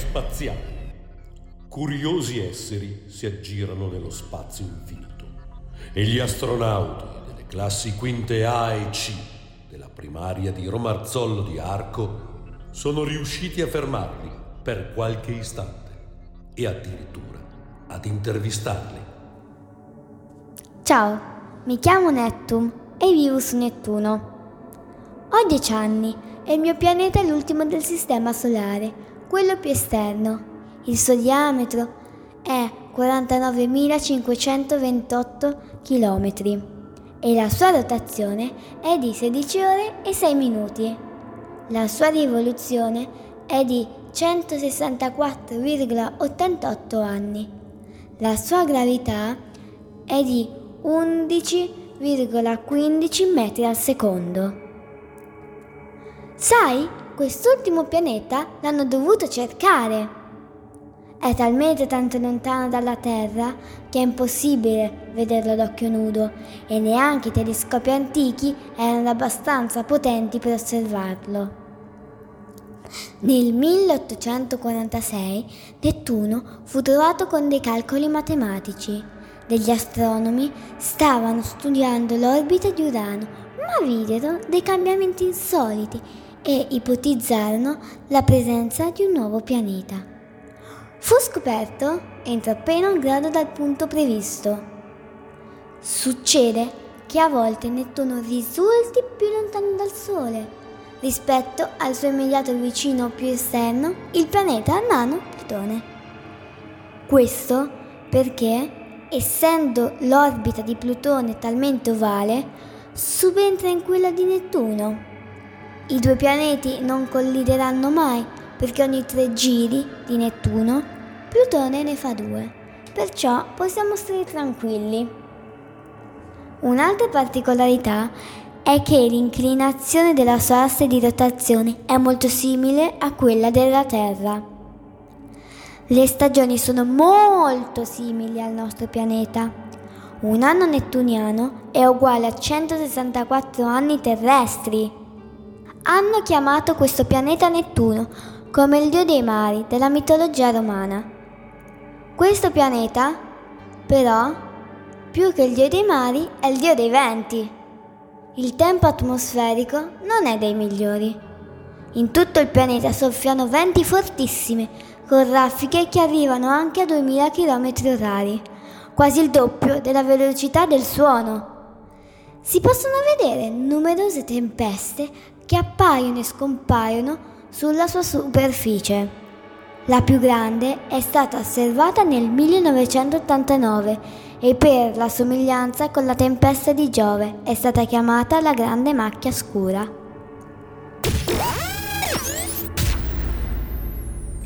spaziale. Curiosi esseri si aggirano nello spazio infinito e gli astronauti delle classi quinte A e C della primaria di Romarzollo di Arco sono riusciti a fermarli per qualche istante e addirittura ad intervistarli. Ciao, mi chiamo Nettum e vivo su Nettuno. Ho 10 anni e il mio pianeta è l'ultimo del sistema solare, quello più esterno. Il suo diametro è 49.528 km e la sua rotazione è di 16 ore e 6 minuti. La sua rivoluzione è di 164,88 anni. La sua gravità è di 11,15 metri al secondo. Sai, quest'ultimo pianeta l'hanno dovuto cercare. È talmente tanto lontano dalla Terra che è impossibile vederlo ad occhio nudo e neanche i telescopi antichi erano abbastanza potenti per osservarlo. Nel 1846 Nettuno fu trovato con dei calcoli matematici. Degli astronomi stavano studiando l'orbita di Urano, ma videro dei cambiamenti insoliti e ipotizzarono la presenza di un nuovo pianeta. Fu scoperto entro appena un grado dal punto previsto. Succede che a volte Nettuno risulti più lontano dal Sole rispetto al suo immediato vicino più esterno, il pianeta nano Plutone. Questo perché, essendo l'orbita di Plutone talmente ovale, subentra in quella di Nettuno. I due pianeti non collideranno mai perché ogni tre giri di Nettuno Plutone ne fa due, perciò possiamo stare tranquilli. Un'altra particolarità è che l'inclinazione della sua asse di rotazione è molto simile a quella della Terra. Le stagioni sono molto simili al nostro pianeta. Un anno nettuniano è uguale a 164 anni terrestri. Hanno chiamato questo pianeta Nettuno come il dio dei mari della mitologia romana. Questo pianeta, però, più che il dio dei mari, è il dio dei venti. Il tempo atmosferico non è dei migliori. In tutto il pianeta soffiano venti fortissimi, con raffiche che arrivano anche a 2000 km orari, quasi il doppio della velocità del suono. Si possono vedere numerose tempeste che appaiono e scompaiono sulla sua superficie. La più grande è stata osservata nel 1989 e per la somiglianza con la tempesta di Giove è stata chiamata la Grande Macchia Scura.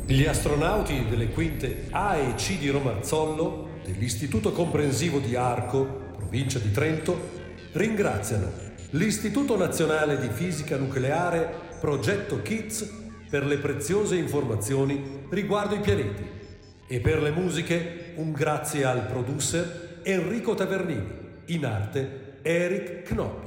Gli astronauti delle quinte A e C di Romarzollo dell'Istituto Comprensivo di Arco, provincia di Trento, ringraziano l'Istituto Nazionale di Fisica Nucleare Progetto Kids per le preziose informazioni riguardo i pianeti e per le musiche un grazie al producer Enrico Tavernini, in arte Eric Knopp.